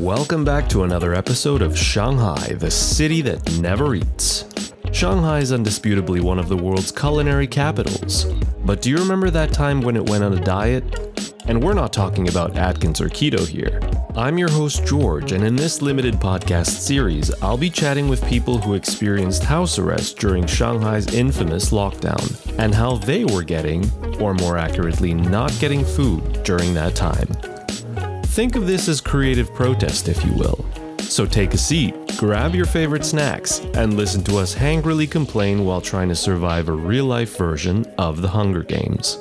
Welcome back to another episode of Shanghai, the city that never eats. Shanghai is undisputably one of the world's culinary capitals. But do you remember that time when it went on a diet? And we're not talking about Atkins or keto here. I'm your host, George, and in this limited podcast series, I'll be chatting with people who experienced house arrest during Shanghai's infamous lockdown and how they were getting, or more accurately, not getting food during that time. Think of this as creative protest, if you will. So take a seat, grab your favorite snacks, and listen to us hangrily complain while trying to survive a real life version of the Hunger Games.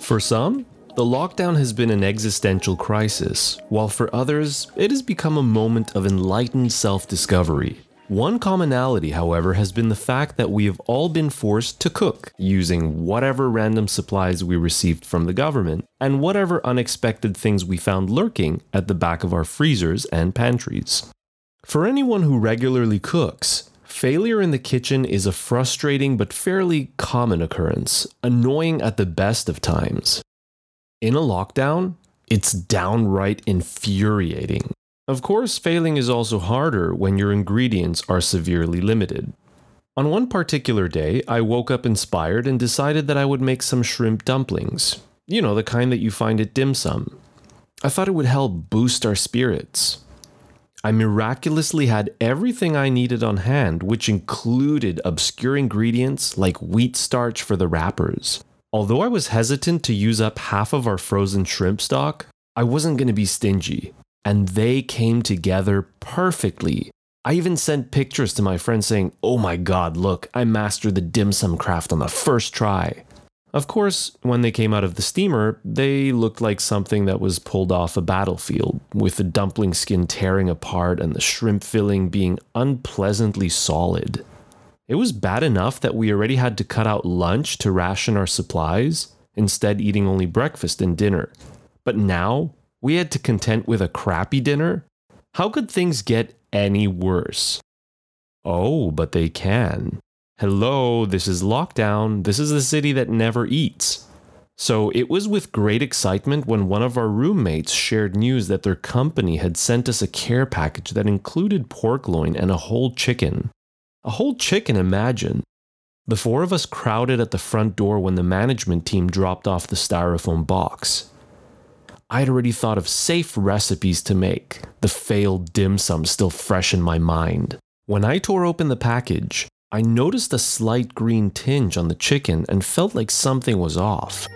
For some, the lockdown has been an existential crisis, while for others, it has become a moment of enlightened self discovery. One commonality, however, has been the fact that we have all been forced to cook using whatever random supplies we received from the government and whatever unexpected things we found lurking at the back of our freezers and pantries. For anyone who regularly cooks, failure in the kitchen is a frustrating but fairly common occurrence, annoying at the best of times. In a lockdown, it's downright infuriating. Of course, failing is also harder when your ingredients are severely limited. On one particular day, I woke up inspired and decided that I would make some shrimp dumplings. You know, the kind that you find at dim sum. I thought it would help boost our spirits. I miraculously had everything I needed on hand, which included obscure ingredients like wheat starch for the wrappers. Although I was hesitant to use up half of our frozen shrimp stock, I wasn't going to be stingy and they came together perfectly. I even sent pictures to my friends saying, Oh my god, look, I mastered the dim sum craft on the first try. Of course, when they came out of the steamer, they looked like something that was pulled off a battlefield, with the dumpling skin tearing apart and the shrimp filling being unpleasantly solid. It was bad enough that we already had to cut out lunch to ration our supplies, instead, eating only breakfast and dinner. But now, we had to content with a crappy dinner? How could things get any worse? Oh, but they can. Hello, this is lockdown. This is the city that never eats. So it was with great excitement when one of our roommates shared news that their company had sent us a care package that included pork loin and a whole chicken. A whole chicken, imagine. The four of us crowded at the front door when the management team dropped off the styrofoam box. I'd already thought of safe recipes to make, the failed dim sum still fresh in my mind. When I tore open the package, I noticed a slight green tinge on the chicken and felt like something was off.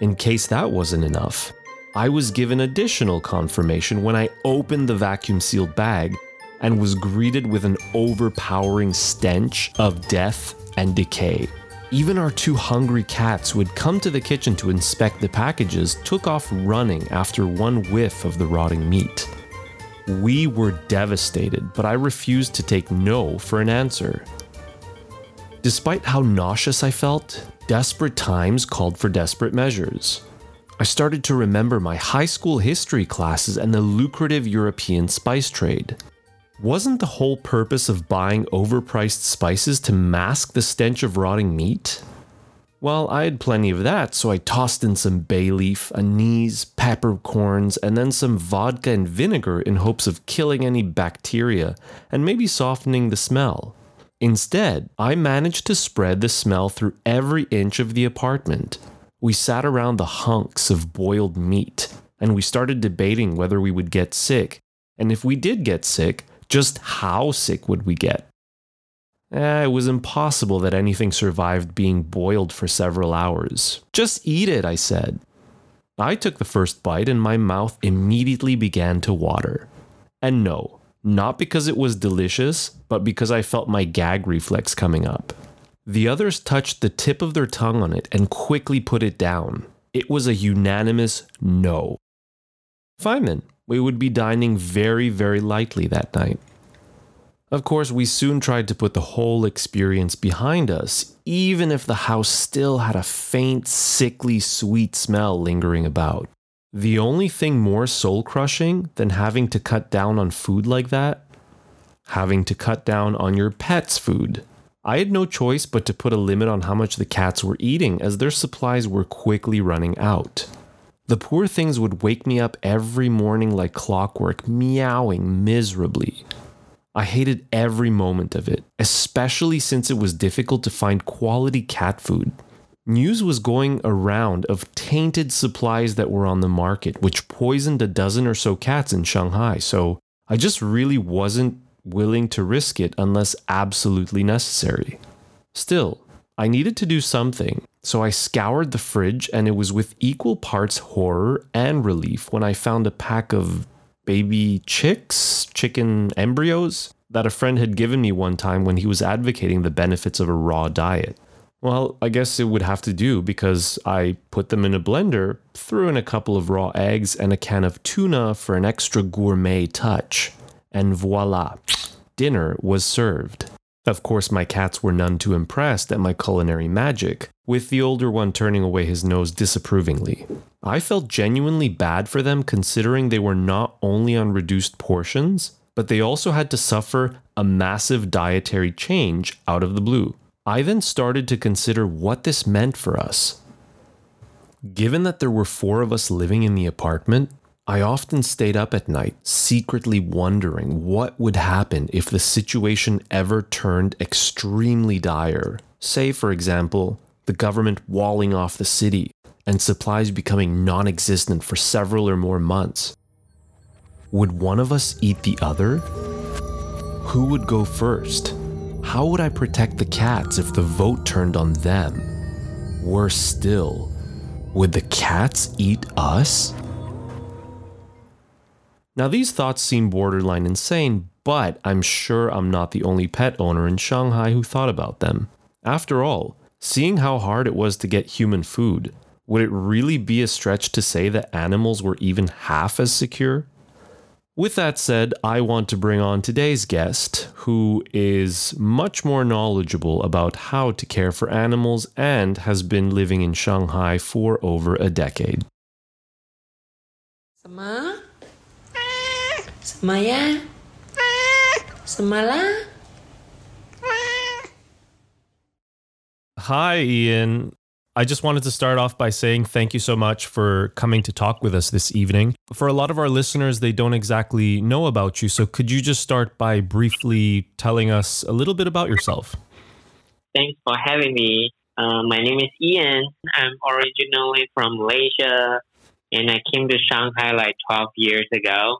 In case that wasn't enough, I was given additional confirmation when I opened the vacuum sealed bag and was greeted with an overpowering stench of death and decay. Even our two hungry cats who had come to the kitchen to inspect the packages took off running after one whiff of the rotting meat. We were devastated, but I refused to take no for an answer. Despite how nauseous I felt, desperate times called for desperate measures. I started to remember my high school history classes and the lucrative European spice trade. Wasn't the whole purpose of buying overpriced spices to mask the stench of rotting meat? Well, I had plenty of that, so I tossed in some bay leaf, anise, peppercorns, and then some vodka and vinegar in hopes of killing any bacteria and maybe softening the smell. Instead, I managed to spread the smell through every inch of the apartment. We sat around the hunks of boiled meat, and we started debating whether we would get sick, and if we did get sick, just how sick would we get? Eh, it was impossible that anything survived being boiled for several hours. Just eat it, I said. I took the first bite and my mouth immediately began to water. And no, not because it was delicious, but because I felt my gag reflex coming up. The others touched the tip of their tongue on it and quickly put it down. It was a unanimous no. Fine then, we would be dining very, very lightly that night. Of course, we soon tried to put the whole experience behind us, even if the house still had a faint, sickly, sweet smell lingering about. The only thing more soul crushing than having to cut down on food like that? Having to cut down on your pet's food. I had no choice but to put a limit on how much the cats were eating, as their supplies were quickly running out. The poor things would wake me up every morning like clockwork, meowing miserably. I hated every moment of it, especially since it was difficult to find quality cat food. News was going around of tainted supplies that were on the market, which poisoned a dozen or so cats in Shanghai, so I just really wasn't willing to risk it unless absolutely necessary. Still, I needed to do something, so I scoured the fridge and it was with equal parts horror and relief when I found a pack of baby chicks, chicken embryos, that a friend had given me one time when he was advocating the benefits of a raw diet. Well, I guess it would have to do because I put them in a blender, threw in a couple of raw eggs and a can of tuna for an extra gourmet touch, and voila, dinner was served. Of course, my cats were none too impressed at my culinary magic, with the older one turning away his nose disapprovingly. I felt genuinely bad for them considering they were not only on reduced portions, but they also had to suffer a massive dietary change out of the blue. I then started to consider what this meant for us. Given that there were four of us living in the apartment, I often stayed up at night, secretly wondering what would happen if the situation ever turned extremely dire. Say, for example, the government walling off the city and supplies becoming non existent for several or more months. Would one of us eat the other? Who would go first? How would I protect the cats if the vote turned on them? Worse still, would the cats eat us? Now, these thoughts seem borderline insane, but I'm sure I'm not the only pet owner in Shanghai who thought about them. After all, seeing how hard it was to get human food, would it really be a stretch to say that animals were even half as secure? With that said, I want to bring on today's guest, who is much more knowledgeable about how to care for animals and has been living in Shanghai for over a decade. 什么？Semaya. Semala. Hi, Ian. I just wanted to start off by saying thank you so much for coming to talk with us this evening. For a lot of our listeners, they don't exactly know about you. So, could you just start by briefly telling us a little bit about yourself? Thanks for having me. Uh, my name is Ian. I'm originally from Malaysia and I came to Shanghai like 12 years ago.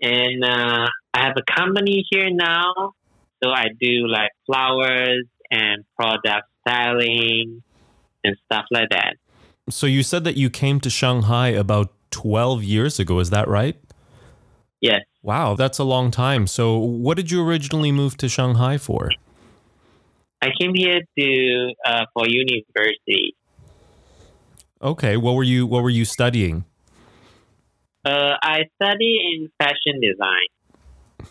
And uh, I have a company here now, so I do like flowers and product styling and stuff like that. So you said that you came to Shanghai about 12 years ago. Is that right? Yes. Wow, that's a long time. So what did you originally move to Shanghai for? I came here to uh, for university. Okay, what were you what were you studying? Uh, I study in fashion design.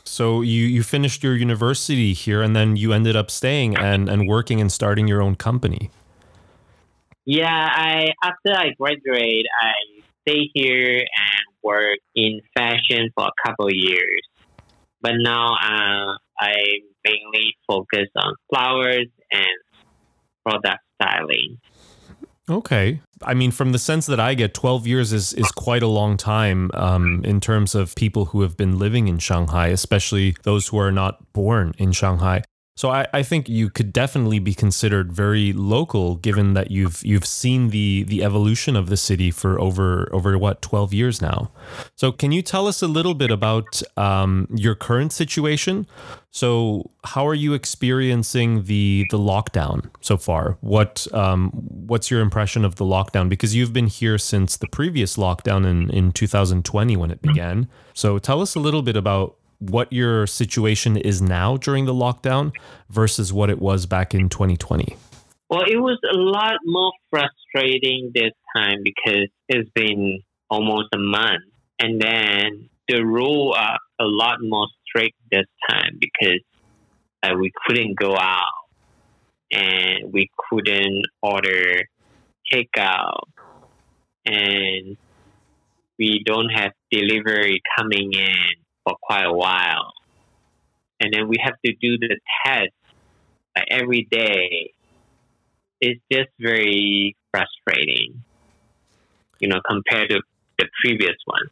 So you you finished your university here and then you ended up staying and and working and starting your own company. Yeah, I after I graduate, I stay here and work in fashion for a couple of years. But now uh, I mainly focus on flowers and product styling. Okay. I mean, from the sense that I get, 12 years is, is quite a long time um, in terms of people who have been living in Shanghai, especially those who are not born in Shanghai. So I, I think you could definitely be considered very local, given that you've you've seen the the evolution of the city for over over what 12 years now. So can you tell us a little bit about um, your current situation? So how are you experiencing the the lockdown so far? What um, what's your impression of the lockdown? Because you've been here since the previous lockdown in in 2020 when it began. So tell us a little bit about what your situation is now during the lockdown versus what it was back in 2020. Well, it was a lot more frustrating this time because it's been almost a month. And then the rules are a lot more strict this time because uh, we couldn't go out and we couldn't order takeout and we don't have delivery coming in for quite a while. And then we have to do the test like, every day. It's just very frustrating, you know, compared to the previous one.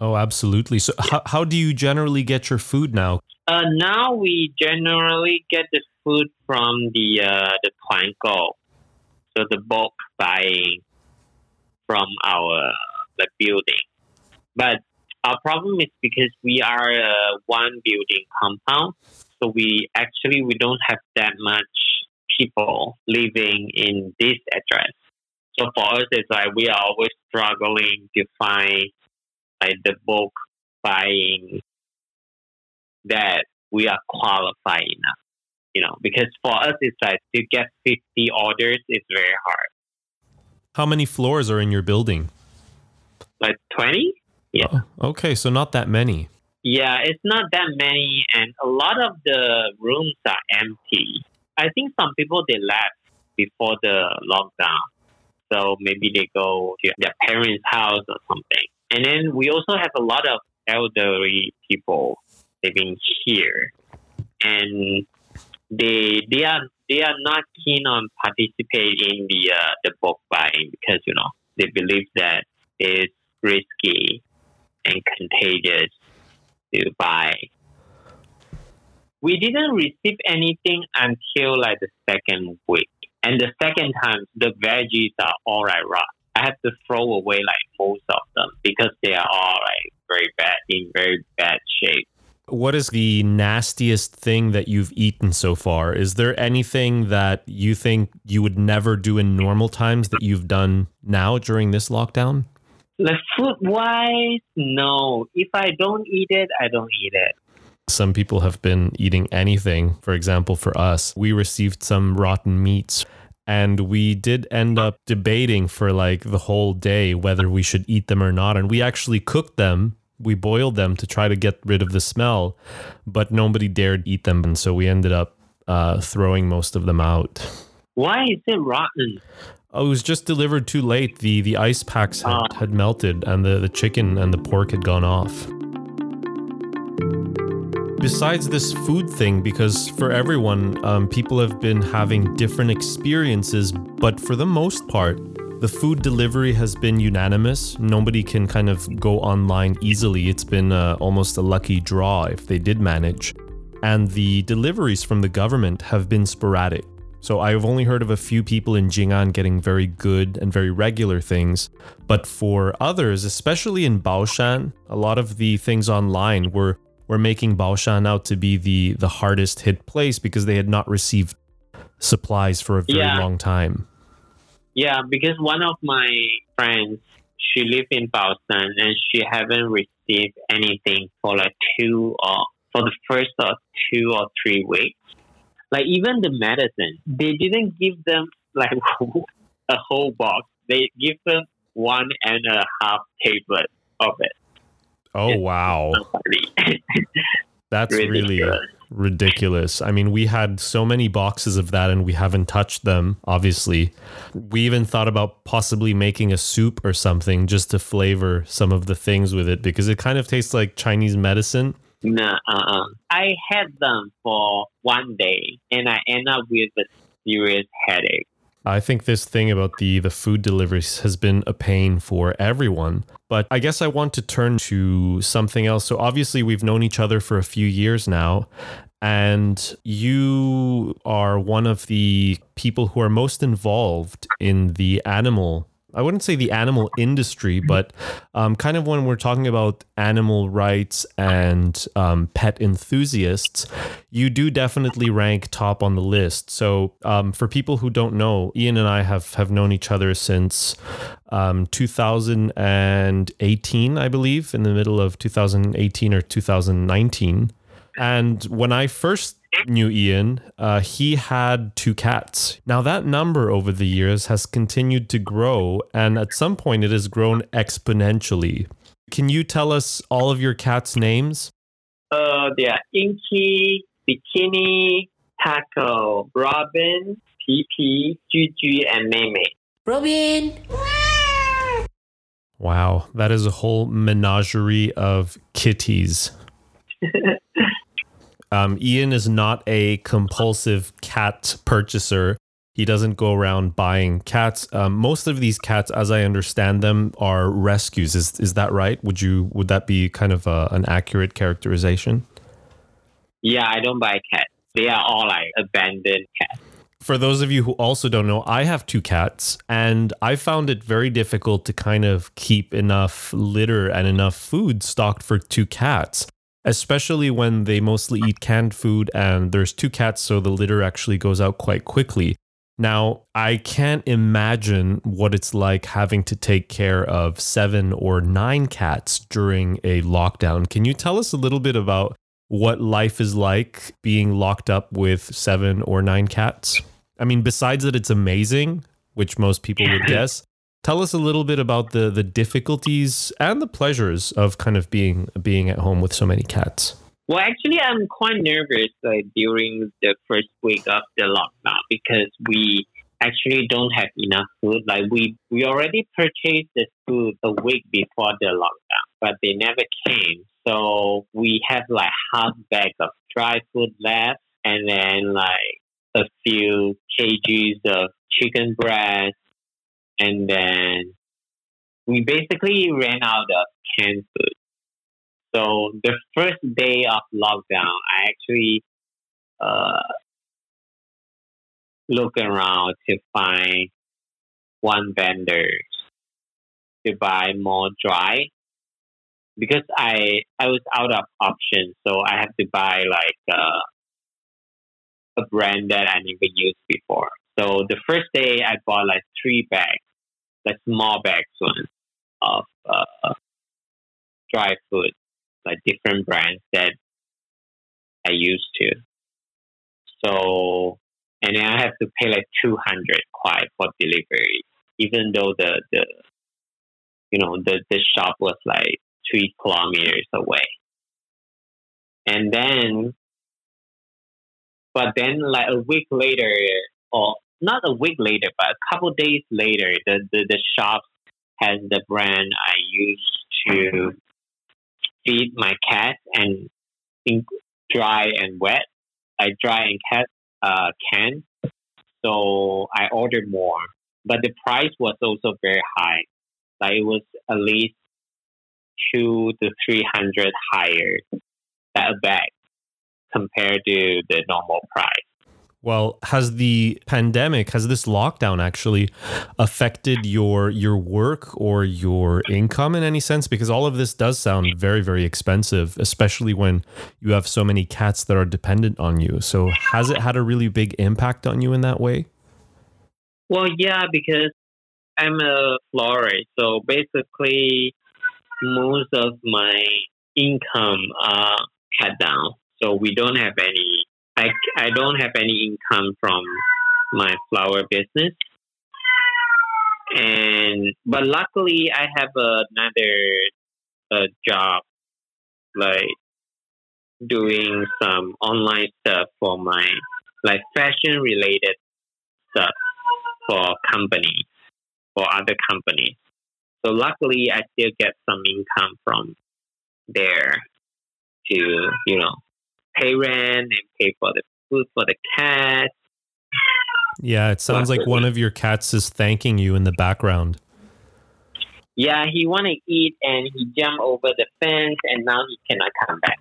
Oh, absolutely. So, how, how do you generally get your food now? Uh, now we generally get the food from the uh, the Tuangou, so the bulk buying from our the building. But our problem is because we are uh, one building compound, so we actually we don't have that much people living in this address. So for us, it's like we are always struggling to find like the bulk buying that we are qualified enough. You know, because for us, it's like to get 50 orders is very hard. How many floors are in your building? Like 20? Yeah. Oh, okay, so not that many. Yeah, it's not that many, and a lot of the rooms are empty. I think some people they left before the lockdown, so maybe they go to their parents' house or something. And then we also have a lot of elderly people living here, and they they are they are not keen on participating in the uh, the bulk buying because you know they believe that it's risky and contagious to buy. We didn't receive anything until like the second week. And the second time, the veggies are all like. I have to throw away like most of them because they are all like very bad, in very bad shape. What is the nastiest thing that you've eaten so far? Is there anything that you think you would never do in normal times that you've done now during this lockdown? Like food wise, no. If I don't eat it, I don't eat it. Some people have been eating anything. For example, for us, we received some rotten meats and we did end up debating for like the whole day whether we should eat them or not. And we actually cooked them. We boiled them to try to get rid of the smell, but nobody dared eat them. And so we ended up uh, throwing most of them out. Why is it rotten? Oh, it was just delivered too late. The the ice packs had, Ah. had melted and the, the chicken and the pork had gone off. Besides this food thing, because for everyone, um, people have been having different experiences, but for the most part, the food delivery has been unanimous. Nobody can kind of go online easily. It's been uh, almost a lucky draw if they did manage. And the deliveries from the government have been sporadic. So I've only heard of a few people in Jing'an getting very good and very regular things, but for others, especially in Baoshan, a lot of the things online were were making Baoshan out to be the the hardest hit place because they had not received supplies for a very Yeah. long time. Yeah, because one of my friends, she live in Baoshan and she haven't received anything for like two or for the first or two or three weeks. Like even the medicine, they didn't give them like a whole box. They give them one and a half tablet of it. Oh wow. That's really Ridiculous. ridiculous. I mean, we had so many boxes of that and we haven't touched them, obviously. We even thought about possibly making a soup or something just to flavor some of the things with it because it kind of tastes like Chinese medicine. No, uh-uh. I had them for one day and I end up with a serious headache. I think this thing about the the food deliveries has been a pain for everyone. But I guess I want to turn to something else. So obviously we've known each other for a few years now and you are one of the people who are most involved in the animal I wouldn't say the animal industry, but um, kind of when we're talking about animal rights and um, pet enthusiasts, you do definitely rank top on the list. So, um, for people who don't know, Ian and I have have known each other since um, 2018, I believe, in the middle of 2018 or 2019. And when I first knew Ian, uh, he had two cats. Now, that number over the years has continued to grow, and at some point it has grown exponentially. Can you tell us all of your cats' names? Uh, they are Inky, Bikini, Taco, Robin, PP, Juju, and Meme. Robin. Wow, that is a whole menagerie of kitties. Um, Ian is not a compulsive cat purchaser. he doesn't go around buying cats. Um, most of these cats, as I understand them, are rescues. Is is that right? Would you would that be kind of a, an accurate characterization? Yeah, I don't buy cats. They are all like abandoned cats. For those of you who also don't know, I have two cats, and I found it very difficult to kind of keep enough litter and enough food stocked for two cats especially when they mostly eat canned food and there's two cats, so the litter actually goes out quite quickly. Now, I can't imagine what it's like having to take care of seven or nine cats during a lockdown. Can you tell us a little bit about what life is like being locked up with seven or nine cats? I mean, besides that, it's amazing, which most people would guess. Tell us a little bit about the the difficulties and the pleasures of kind of being being at home with so many cats. Well, actually, I'm quite nervous like, during the first week of the lockdown because we actually don't have enough food. Like we we already purchased the food a week before the lockdown, but they never came. So we have like half bag of dry food left, and then like a few kgs of chicken breast, and then we basically ran out of canned food. So the first day of lockdown, I actually uh, look around to find one vendor to buy more dry because I I was out of options, so I have to buy like uh, a brand that I never used before. So the first day I bought like three bags, like small bags one of uh, dry food like different brands that I used to. So, and then I have to pay like 200 kuai for delivery, even though the, the, you know, the, the shop was like three kilometers away. And then, but then like a week later, or not a week later, but a couple days later, the, the, the shop has the brand I used to feed my cat and in dry and wet, like dry and cat uh, can. So I ordered more, but the price was also very high. Like it was at least two to three hundred higher a bag compared to the normal price. Well, has the pandemic, has this lockdown actually affected your your work or your income in any sense? Because all of this does sound very, very expensive, especially when you have so many cats that are dependent on you. So has it had a really big impact on you in that way? Well, yeah, because I'm a florist, so basically most of my income are cut down. So we don't have any I, I don't have any income from my flower business. And but luckily I have another uh, job like doing some online stuff for my like fashion related stuff for companies for other companies. So luckily I still get some income from there to, you know, pay rent and pay for the food for the cat. Yeah, it sounds like one of your cats is thanking you in the background. Yeah, he want to eat and he jumped over the fence and now he cannot come back.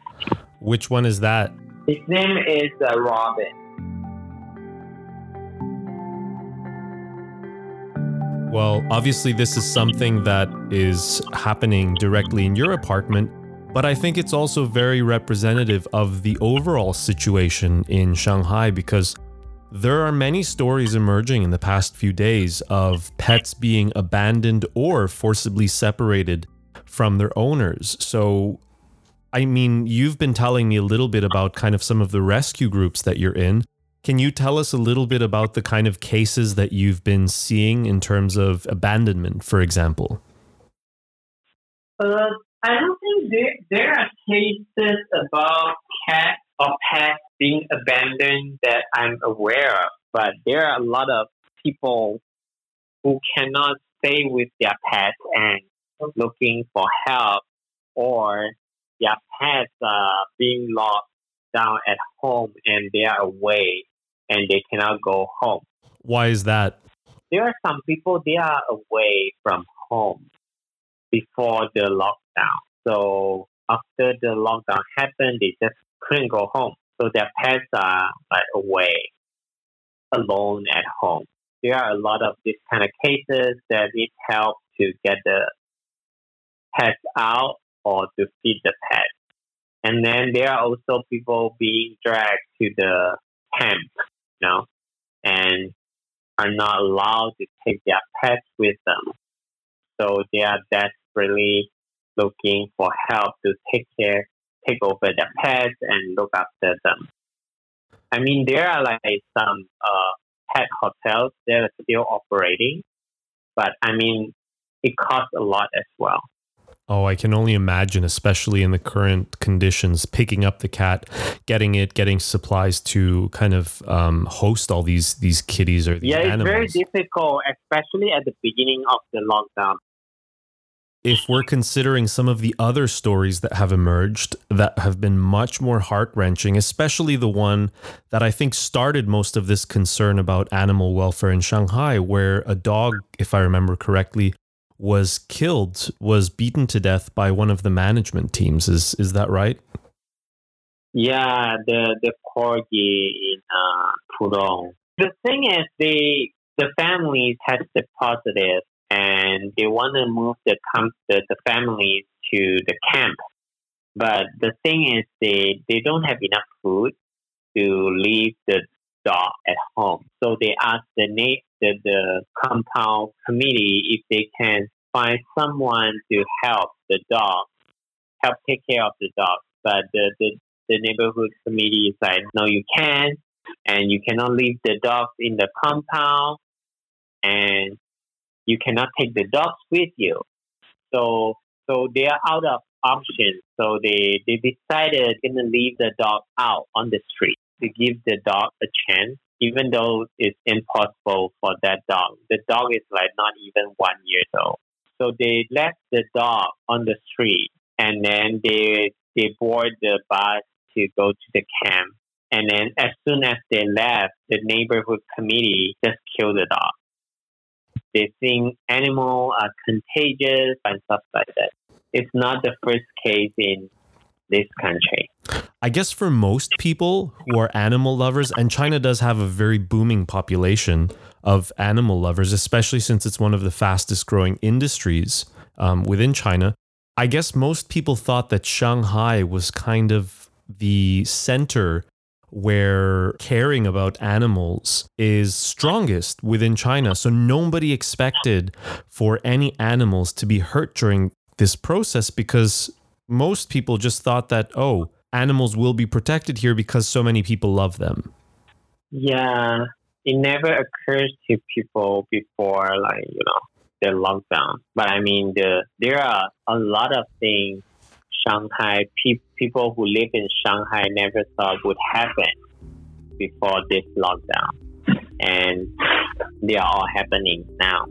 Which one is that? His name is uh, Robin. Well, obviously, this is something that is happening directly in your apartment. But I think it's also very representative of the overall situation in Shanghai because there are many stories emerging in the past few days of pets being abandoned or forcibly separated from their owners. So, I mean, you've been telling me a little bit about kind of some of the rescue groups that you're in. Can you tell us a little bit about the kind of cases that you've been seeing in terms of abandonment, for example? Uh, I don't think there, there are cases about cats or pets being abandoned that I'm aware of, but there are a lot of people who cannot stay with their pets and looking for help or their pets are being locked down at home and they are away and they cannot go home. Why is that? There are some people they are away from home before the lockdown. So after the lockdown happened, they just couldn't go home. So their pets are like away, alone at home. There are a lot of these kind of cases that it helps to get the pets out or to feed the pets. And then there are also people being dragged to the camp, you know, and are not allowed to take their pets with them. So they are desperately looking for help to take care, take over their pets and look after them. I mean, there are like some uh, pet hotels that are still operating, but I mean, it costs a lot as well. Oh, I can only imagine, especially in the current conditions, picking up the cat, getting it, getting supplies to kind of um, host all these these kitties or these yeah, it's animals. very difficult, especially at the beginning of the lockdown. If we're considering some of the other stories that have emerged that have been much more heart wrenching, especially the one that I think started most of this concern about animal welfare in Shanghai, where a dog, if I remember correctly, was killed, was beaten to death by one of the management teams. Is is that right? Yeah, the the corgi in uh, Pudong. The thing is, the the family tested positive, and they want to move the com- the, the families to the camp. But the thing is, they they don't have enough food to leave the dog at home. So they asked the na- the, the compound committee if they can find someone to help the dog, help take care of the dog. But the, the the neighborhood committee is like, no, you can't, and you cannot leave the dogs in the compound, and you cannot take the dogs with you. So, so they are out of options. So they they decided gonna leave the dog out on the street to give the dog a chance, even though it's impossible for that dog. The dog is like not even one year old. So they left the dog on the street, and then they they board the bus to go to the camp. And then as soon as they left, the neighborhood committee just killed the dog. They think animals are contagious and stuff like that. It's not the first case in this country. I guess for most people who are animal lovers, and China does have a very booming population of animal lovers, especially since it's one of the fastest growing industries um, within China. I guess most people thought that Shanghai was kind of the center where caring about animals is strongest within China. So nobody expected for any animals to be hurt during this process because most people just thought that, oh, animals will be protected here because so many people love them. Yeah, it never occurs to people before, like you know, the lockdown. But I mean, the there are a lot of things Shanghai pe- people who live in Shanghai never thought would happen before this lockdown, and they are all happening now.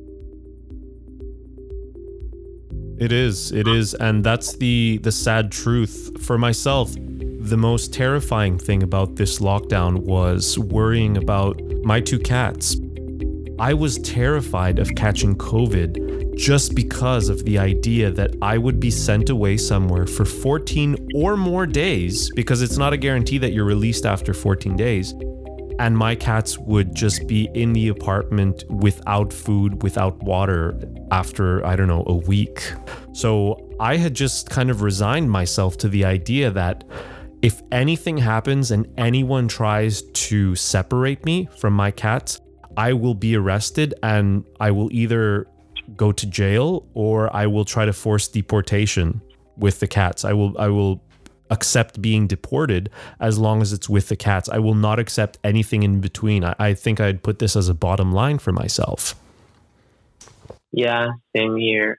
It is, it is, and that's the the sad truth for myself. The most terrifying thing about this lockdown was worrying about my two cats. I was terrified of catching COVID just because of the idea that I would be sent away somewhere for 14 or more days, because it's not a guarantee that you're released after 14 days. And my cats would just be in the apartment without food, without water after, I don't know, a week. So I had just kind of resigned myself to the idea that if anything happens and anyone tries to separate me from my cats, I will be arrested and I will either go to jail or I will try to force deportation with the cats. I will I will accept being deported as long as it's with the cats. I will not accept anything in between. I, I think I'd put this as a bottom line for myself. Yeah, same here.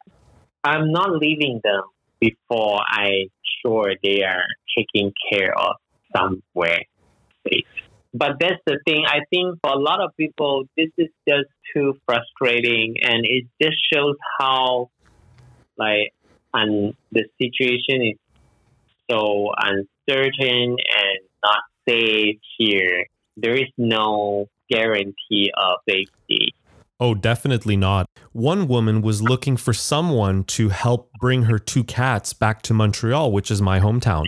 I'm not leaving them before I sure they are taken care of somewhere safe. But that's the thing. I think for a lot of people, this is just too frustrating, and it just shows how, like, and the situation is so uncertain and not safe here. There is no guarantee of safety. Oh, definitely not. One woman was looking for someone to help bring her two cats back to Montreal, which is my hometown.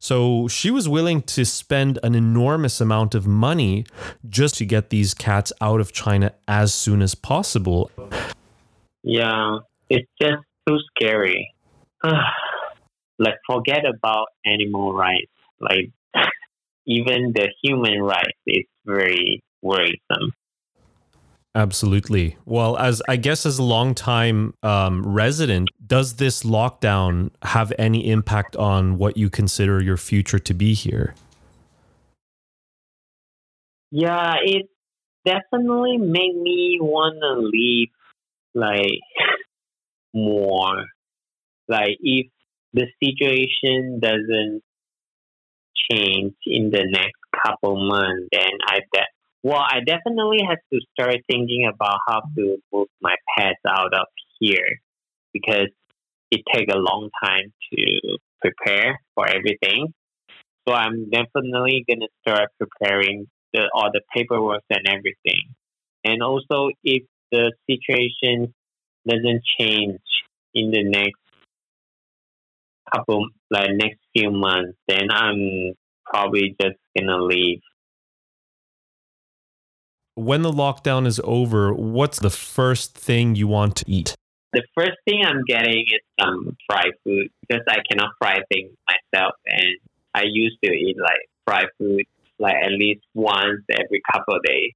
So she was willing to spend an enormous amount of money just to get these cats out of China as soon as possible. Yeah, it's just too scary. like, forget about animal rights. Like, even the human rights is very worrisome. Absolutely. Well, as I guess as a long-time um, resident, does this lockdown have any impact on what you consider your future to be here? Yeah, it definitely made me want to leave like more. Like if the situation doesn't change in the next couple months, then I. Well, I definitely have to start thinking about how to move my pets out of here because it takes a long time to prepare for everything. So I'm definitely gonna start preparing the all the paperwork and everything. And also, if the situation doesn't change in the next couple, like next few months, then I'm probably just gonna leave. When the lockdown is over, what's the first thing you want to eat? The first thing I'm getting is some fried food because I cannot fry things myself, and I used to eat like fried food like at least once every couple of days.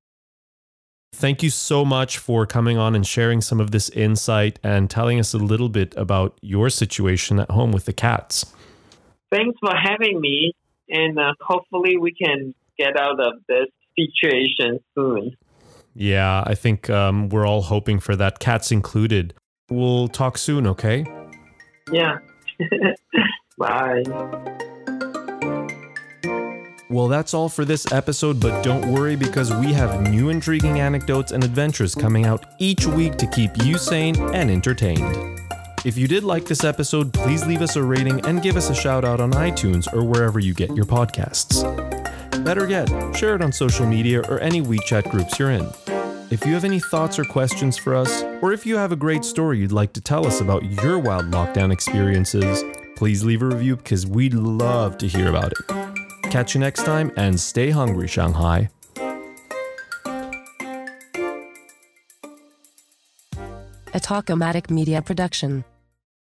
Thank you so much for coming on and sharing some of this insight and telling us a little bit about your situation at home with the cats. Thanks for having me, and uh, hopefully we can get out of this situation soon. Yeah, I think um, we're all hoping for that, cats included. We'll talk soon, okay? Yeah. Bye. Well, that's all for this episode, but don't worry because we have new intriguing anecdotes and adventures coming out each week to keep you sane and entertained. If you did like this episode, please leave us a rating and give us a shout out on iTunes or wherever you get your podcasts. Better yet, share it on social media or any WeChat groups you're in. If you have any thoughts or questions for us, or if you have a great story you'd like to tell us about your wild lockdown experiences, please leave a review because we'd love to hear about it. Catch you next time and stay hungry, Shanghai. a Talkomatic Media production.